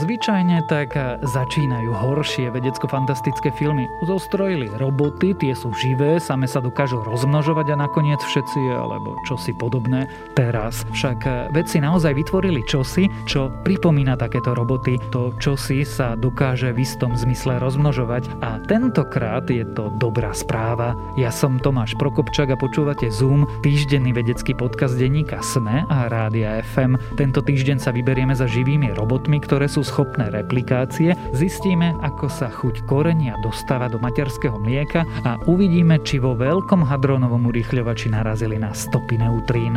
Zvyčajne tak začínajú horšie vedecko-fantastické filmy. Zostrojili roboty, tie sú živé, same sa dokážu rozmnožovať a nakoniec všetci alebo čosi podobné. Teraz však vedci naozaj vytvorili čosi, čo pripomína takéto roboty. To čosi sa dokáže v istom zmysle rozmnožovať a tentokrát je to dobrá správa. Ja som Tomáš Prokopčak a počúvate Zoom, týždenný vedecký podcast denníka SME a Rádia FM. Tento týždeň sa vyberieme za živými robotmi, ktoré sú schopné replikácie, zistíme, ako sa chuť korenia dostáva do materského mlieka a uvidíme, či vo veľkom hadronovom urýchľovači narazili na stopy neutrín.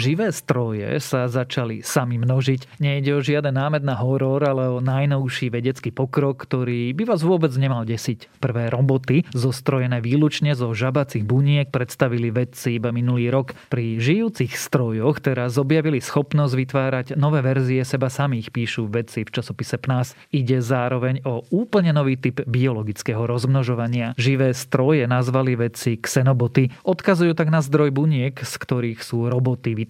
Živé stroje sa začali sami množiť. Nejde o žiaden námed na horor, ale o najnovší vedecký pokrok, ktorý by vás vôbec nemal desiť. Prvé roboty, zostrojené výlučne zo žabacích buniek, predstavili vedci iba minulý rok. Pri žijúcich strojoch teraz objavili schopnosť vytvárať nové verzie seba samých, píšu vedci v časopise PNAS. Ide zároveň o úplne nový typ biologického rozmnožovania. Živé stroje nazvali vedci xenoboty. Odkazujú tak na zdroj buniek, z ktorých sú roboty vytvorené,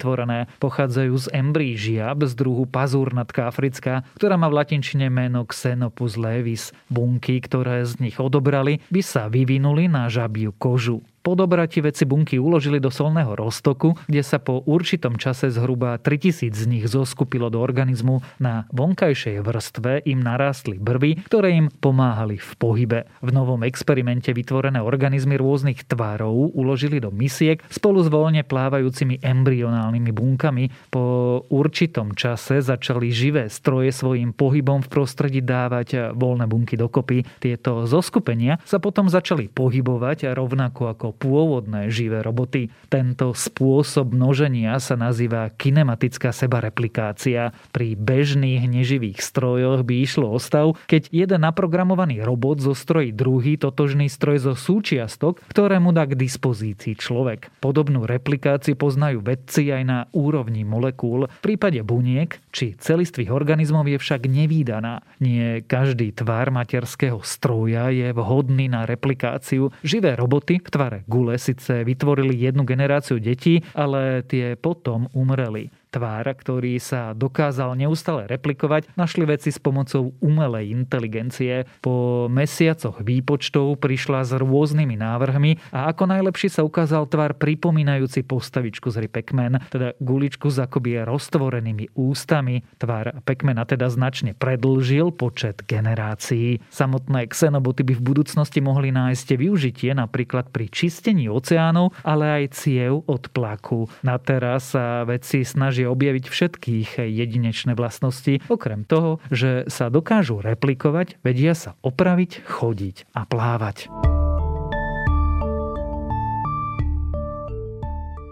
pochádzajú z embrí žiab z druhu pazúrnatka africká, ktorá má v latinčine meno Xenopus levis. Bunky, ktoré z nich odobrali, by sa vyvinuli na žabiu kožu. Po dobrati veci bunky uložili do solného roztoku, kde sa po určitom čase zhruba 3000 z nich zoskupilo do organizmu. Na vonkajšej vrstve im narástli brvy, ktoré im pomáhali v pohybe. V novom experimente vytvorené organizmy rôznych tvarov uložili do misiek spolu s voľne plávajúcimi embryonálnymi bunkami. Po určitom čase začali živé stroje svojim pohybom v prostredí dávať voľné bunky dokopy. Tieto zoskupenia sa potom začali pohybovať rovnako ako pôvodné živé roboty. Tento spôsob množenia sa nazýva kinematická sebareplikácia. Pri bežných neživých strojoch by išlo o stav, keď jeden naprogramovaný robot zostrojí druhý totožný stroj zo súčiastok, ktoré mu dá k dispozícii človek. Podobnú replikáciu poznajú vedci aj na úrovni molekúl. V prípade buniek či celistvých organizmov je však nevýdaná. Nie každý tvar materského stroja je vhodný na replikáciu. Živé roboty v tvare gule síce vytvorili jednu generáciu detí, ale tie potom umreli tvár, ktorý sa dokázal neustále replikovať, našli veci s pomocou umelej inteligencie. Po mesiacoch výpočtov prišla s rôznymi návrhmi a ako najlepší sa ukázal tvar pripomínajúci postavičku z hry teda guličku s akoby roztvorenými ústami. Tvar Pac-Mana teda značne predlžil počet generácií. Samotné xenoboty by v budúcnosti mohli nájsť využitie napríklad pri čistení oceánov, ale aj ciev od plaku. Na teraz sa vedci snažia dokáže objaviť všetkých jedinečné vlastnosti, okrem toho, že sa dokážu replikovať, vedia sa opraviť, chodiť a plávať.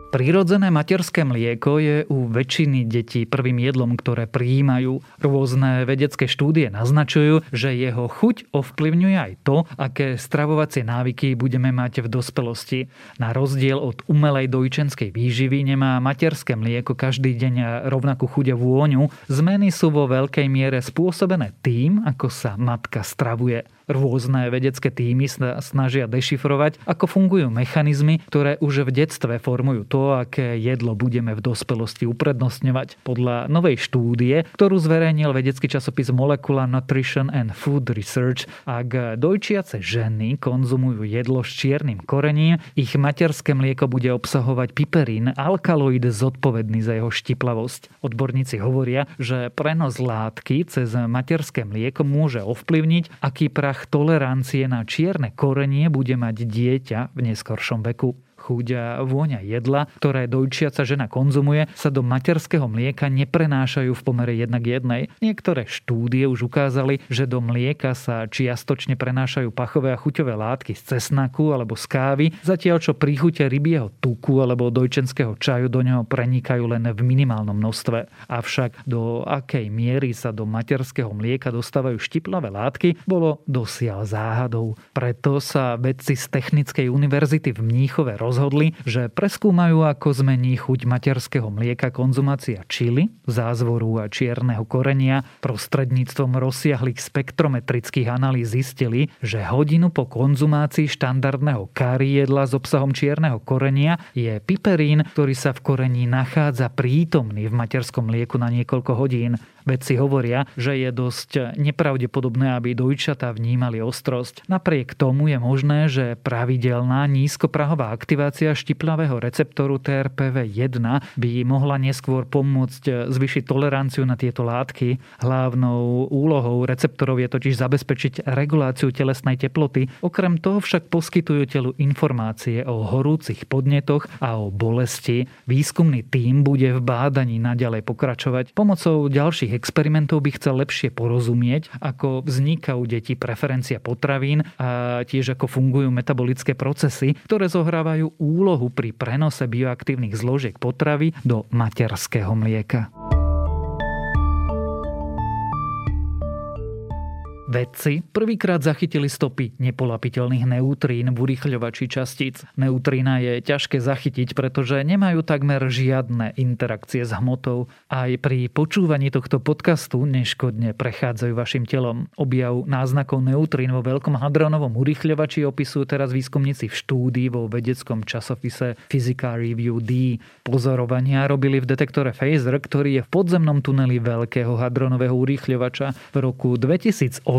Prirodzené materské mlieko je u väčšiny detí prvým jedlom, ktoré prijímajú. Rôzne vedecké štúdie naznačujú, že jeho chuť ovplyvňuje aj to, aké stravovacie návyky budeme mať v dospelosti. Na rozdiel od umelej dojčenskej výživy nemá materské mlieko každý deň rovnakú chuť a vôňu. Zmeny sú vo veľkej miere spôsobené tým, ako sa matka stravuje. Rôzne vedecké týmy snažia dešifrovať, ako fungujú mechanizmy, ktoré už v detstve formujú to, aké jedlo budeme v dospelosti uprednostňovať. Podľa novej štúdie, ktorú zverejnil vedecký časopis Molecular Nutrition and Food Research, ak dojčiace ženy konzumujú jedlo s čiernym korením, ich materské mlieko bude obsahovať piperín, alkaloid zodpovedný za jeho štiplavosť. Odborníci hovoria, že prenos látky cez materské mlieko môže ovplyvniť, aký prach prach tolerancie na čierne korenie bude mať dieťa v neskoršom veku chuť vôňa jedla, ktoré dojčiaca žena konzumuje, sa do materského mlieka neprenášajú v pomere 1 k 1. Niektoré štúdie už ukázali, že do mlieka sa čiastočne prenášajú pachové a chuťové látky z cesnaku alebo z kávy, zatiaľ čo príchute rybieho tuku alebo dojčenského čaju do neho prenikajú len v minimálnom množstve. Avšak do akej miery sa do materského mlieka dostávajú štiplavé látky, bolo dosiaľ záhadou. Preto sa vedci z Technickej univerzity v Mníchove roz rozhodli, že preskúmajú, ako zmení chuť materského mlieka konzumácia čili, zázvoru a čierneho korenia. Prostredníctvom rozsiahlých spektrometrických analýz zistili, že hodinu po konzumácii štandardného kári jedla s obsahom čierneho korenia je piperín, ktorý sa v korení nachádza prítomný v materskom mlieku na niekoľko hodín. Vedci hovoria, že je dosť nepravdepodobné, aby dojčatá vnímali ostrosť. Napriek tomu je možné, že pravidelná nízkoprahová aktivácia štiplavého receptoru TRPV1 by mohla neskôr pomôcť zvyšiť toleranciu na tieto látky. Hlavnou úlohou receptorov je totiž zabezpečiť reguláciu telesnej teploty. Okrem toho však poskytujú telu informácie o horúcich podnetoch a o bolesti. Výskumný tím bude v bádaní naďalej pokračovať. Pomocou ďalších experimentov by chcel lepšie porozumieť, ako vzniká u detí preferencia potravín a tiež ako fungujú metabolické procesy, ktoré zohrávajú úlohu pri prenose bioaktívnych zložiek potravy do materského mlieka. Vedci prvýkrát zachytili stopy nepolapiteľných neutrín v urýchľovači častíc. Neutrína je ťažké zachytiť, pretože nemajú takmer žiadne interakcie s hmotou. Aj pri počúvaní tohto podcastu neškodne prechádzajú vašim telom. Objav náznakov neutrín vo veľkom hadronovom urýchľovači opisujú teraz výskumníci v štúdii vo vedeckom časopise Physical Review D. Pozorovania robili v detektore Phaser, ktorý je v podzemnom tuneli veľkého hadronového urýchľovača v roku 2008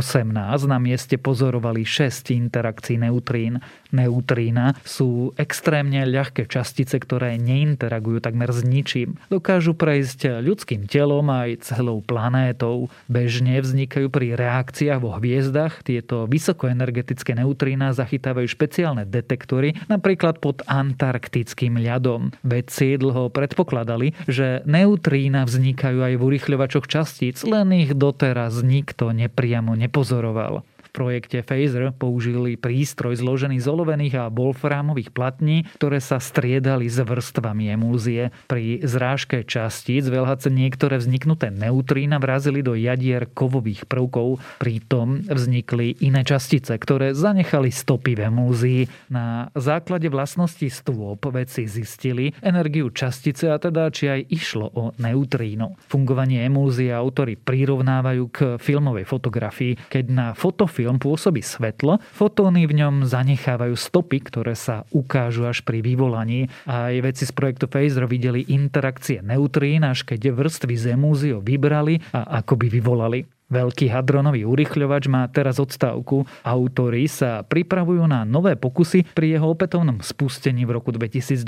na mieste pozorovali 6 interakcií neutrín. Neutrína sú extrémne ľahké častice, ktoré neinteragujú takmer s ničím. Dokážu prejsť ľudským telom aj celou planétou. Bežne vznikajú pri reakciách vo hviezdach. Tieto vysokoenergetické neutrína zachytávajú špeciálne detektory, napríklad pod antarktickým ľadom. Vedci dlho predpokladali, že neutrína vznikajú aj v urychľovačoch častíc, len ich doteraz nikto nepriamo ne nepozoroval. Projekte Phaser použili prístroj zložený z olovených a wolframových platní, ktoré sa striedali s vrstvami emulzie. Pri zrážke častíc VLHC niektoré vzniknuté neutrína vrazili do jadier kovových prvkov, pritom vznikli iné častice, ktoré zanechali stopy v emulzii. Na základe vlastností stôp vedci zistili energiu častice a teda či aj išlo o neutríno. Fungovanie emulzie autory prirovnávajú k filmovej fotografii, keď na fotofilm film pôsobí svetlo, fotóny v ňom zanechávajú stopy, ktoré sa ukážu až pri vyvolaní. Aj veci z projektu Phaser videli interakcie neutrín, až keď vrstvy z emúzio vybrali a akoby vyvolali. Veľký hadronový urychľovač má teraz odstávku. Autori sa pripravujú na nové pokusy pri jeho opätovnom spustení v roku 2022.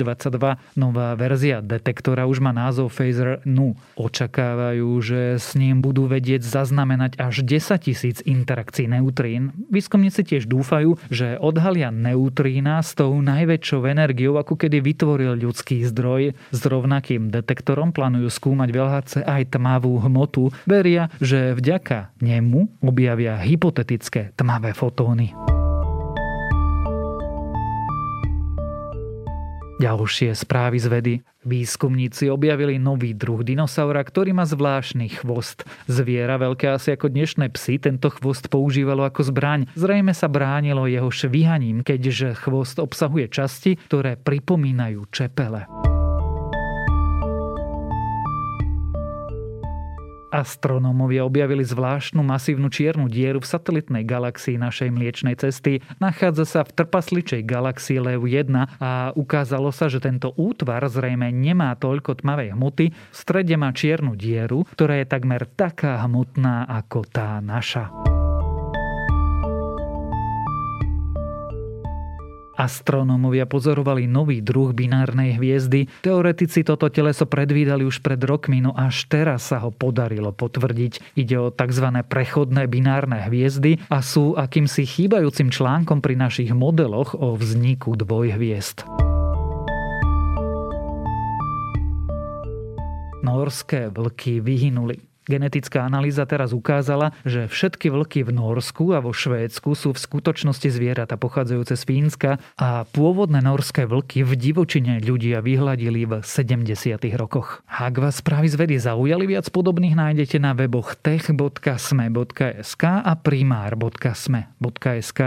Nová verzia detektora už má názov Phaser NU. Očakávajú, že s ním budú vedieť zaznamenať až 10 tisíc interakcií neutrín. Výskumníci tiež dúfajú, že odhalia neutrína s tou najväčšou energiou, ako kedy vytvoril ľudský zdroj. S rovnakým detektorom plánujú skúmať v LHC aj tmavú hmotu. Veria, že vďaka vďaka nemu objavia hypotetické tmavé fotóny. Ďalšie správy z vedy. Výskumníci objavili nový druh dinosaura, ktorý má zvláštny chvost. Zviera veľké asi ako dnešné psy tento chvost používalo ako zbraň. Zrejme sa bránilo jeho švihaním, keďže chvost obsahuje časti, ktoré pripomínajú čepele. Astronómovia objavili zvláštnu masívnu čiernu dieru v satelitnej galaxii našej mliečnej cesty. Nachádza sa v trpasličej galaxii Leu 1 a ukázalo sa, že tento útvar zrejme nemá toľko tmavej hmoty. V strede má čiernu dieru, ktorá je takmer taká hmotná ako tá naša. Astronómovia pozorovali nový druh binárnej hviezdy. Teoretici toto teleso predvídali už pred rokmi, no až teraz sa ho podarilo potvrdiť. Ide o tzv. prechodné binárne hviezdy a sú akýmsi chýbajúcim článkom pri našich modeloch o vzniku dvojhviezd. Norské vlky vyhynuli. Genetická analýza teraz ukázala, že všetky vlky v Norsku a vo Švédsku sú v skutočnosti zvieratá pochádzajúce z Fínska a pôvodné norské vlky v divočine ľudia vyhľadili v 70. rokoch. Ak vás správy z vedy zaujali, viac podobných nájdete na weboch tech.sme.sk a primár.sme.sk.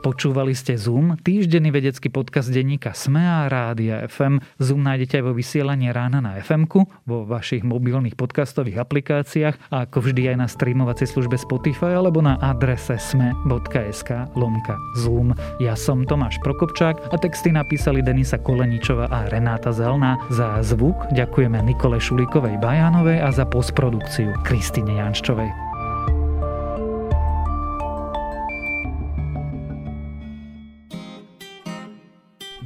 Počúvali ste Zoom, týždenný vedecký podcast denníka Sme a Rádia FM. Zoom nájdete aj vo vysielaní rána na fm vo vašich mobilných podcastových aplikáciách a ako vždy aj na streamovacej službe Spotify alebo na adrese sme.sk lomka Zoom. Ja som Tomáš Prokopčák a texty napísali Denisa Koleničova a Renáta Zelná. Za zvuk ďakujeme Nikole Šulikovej Bajanovej a za postprodukciu Kristine Janščovej.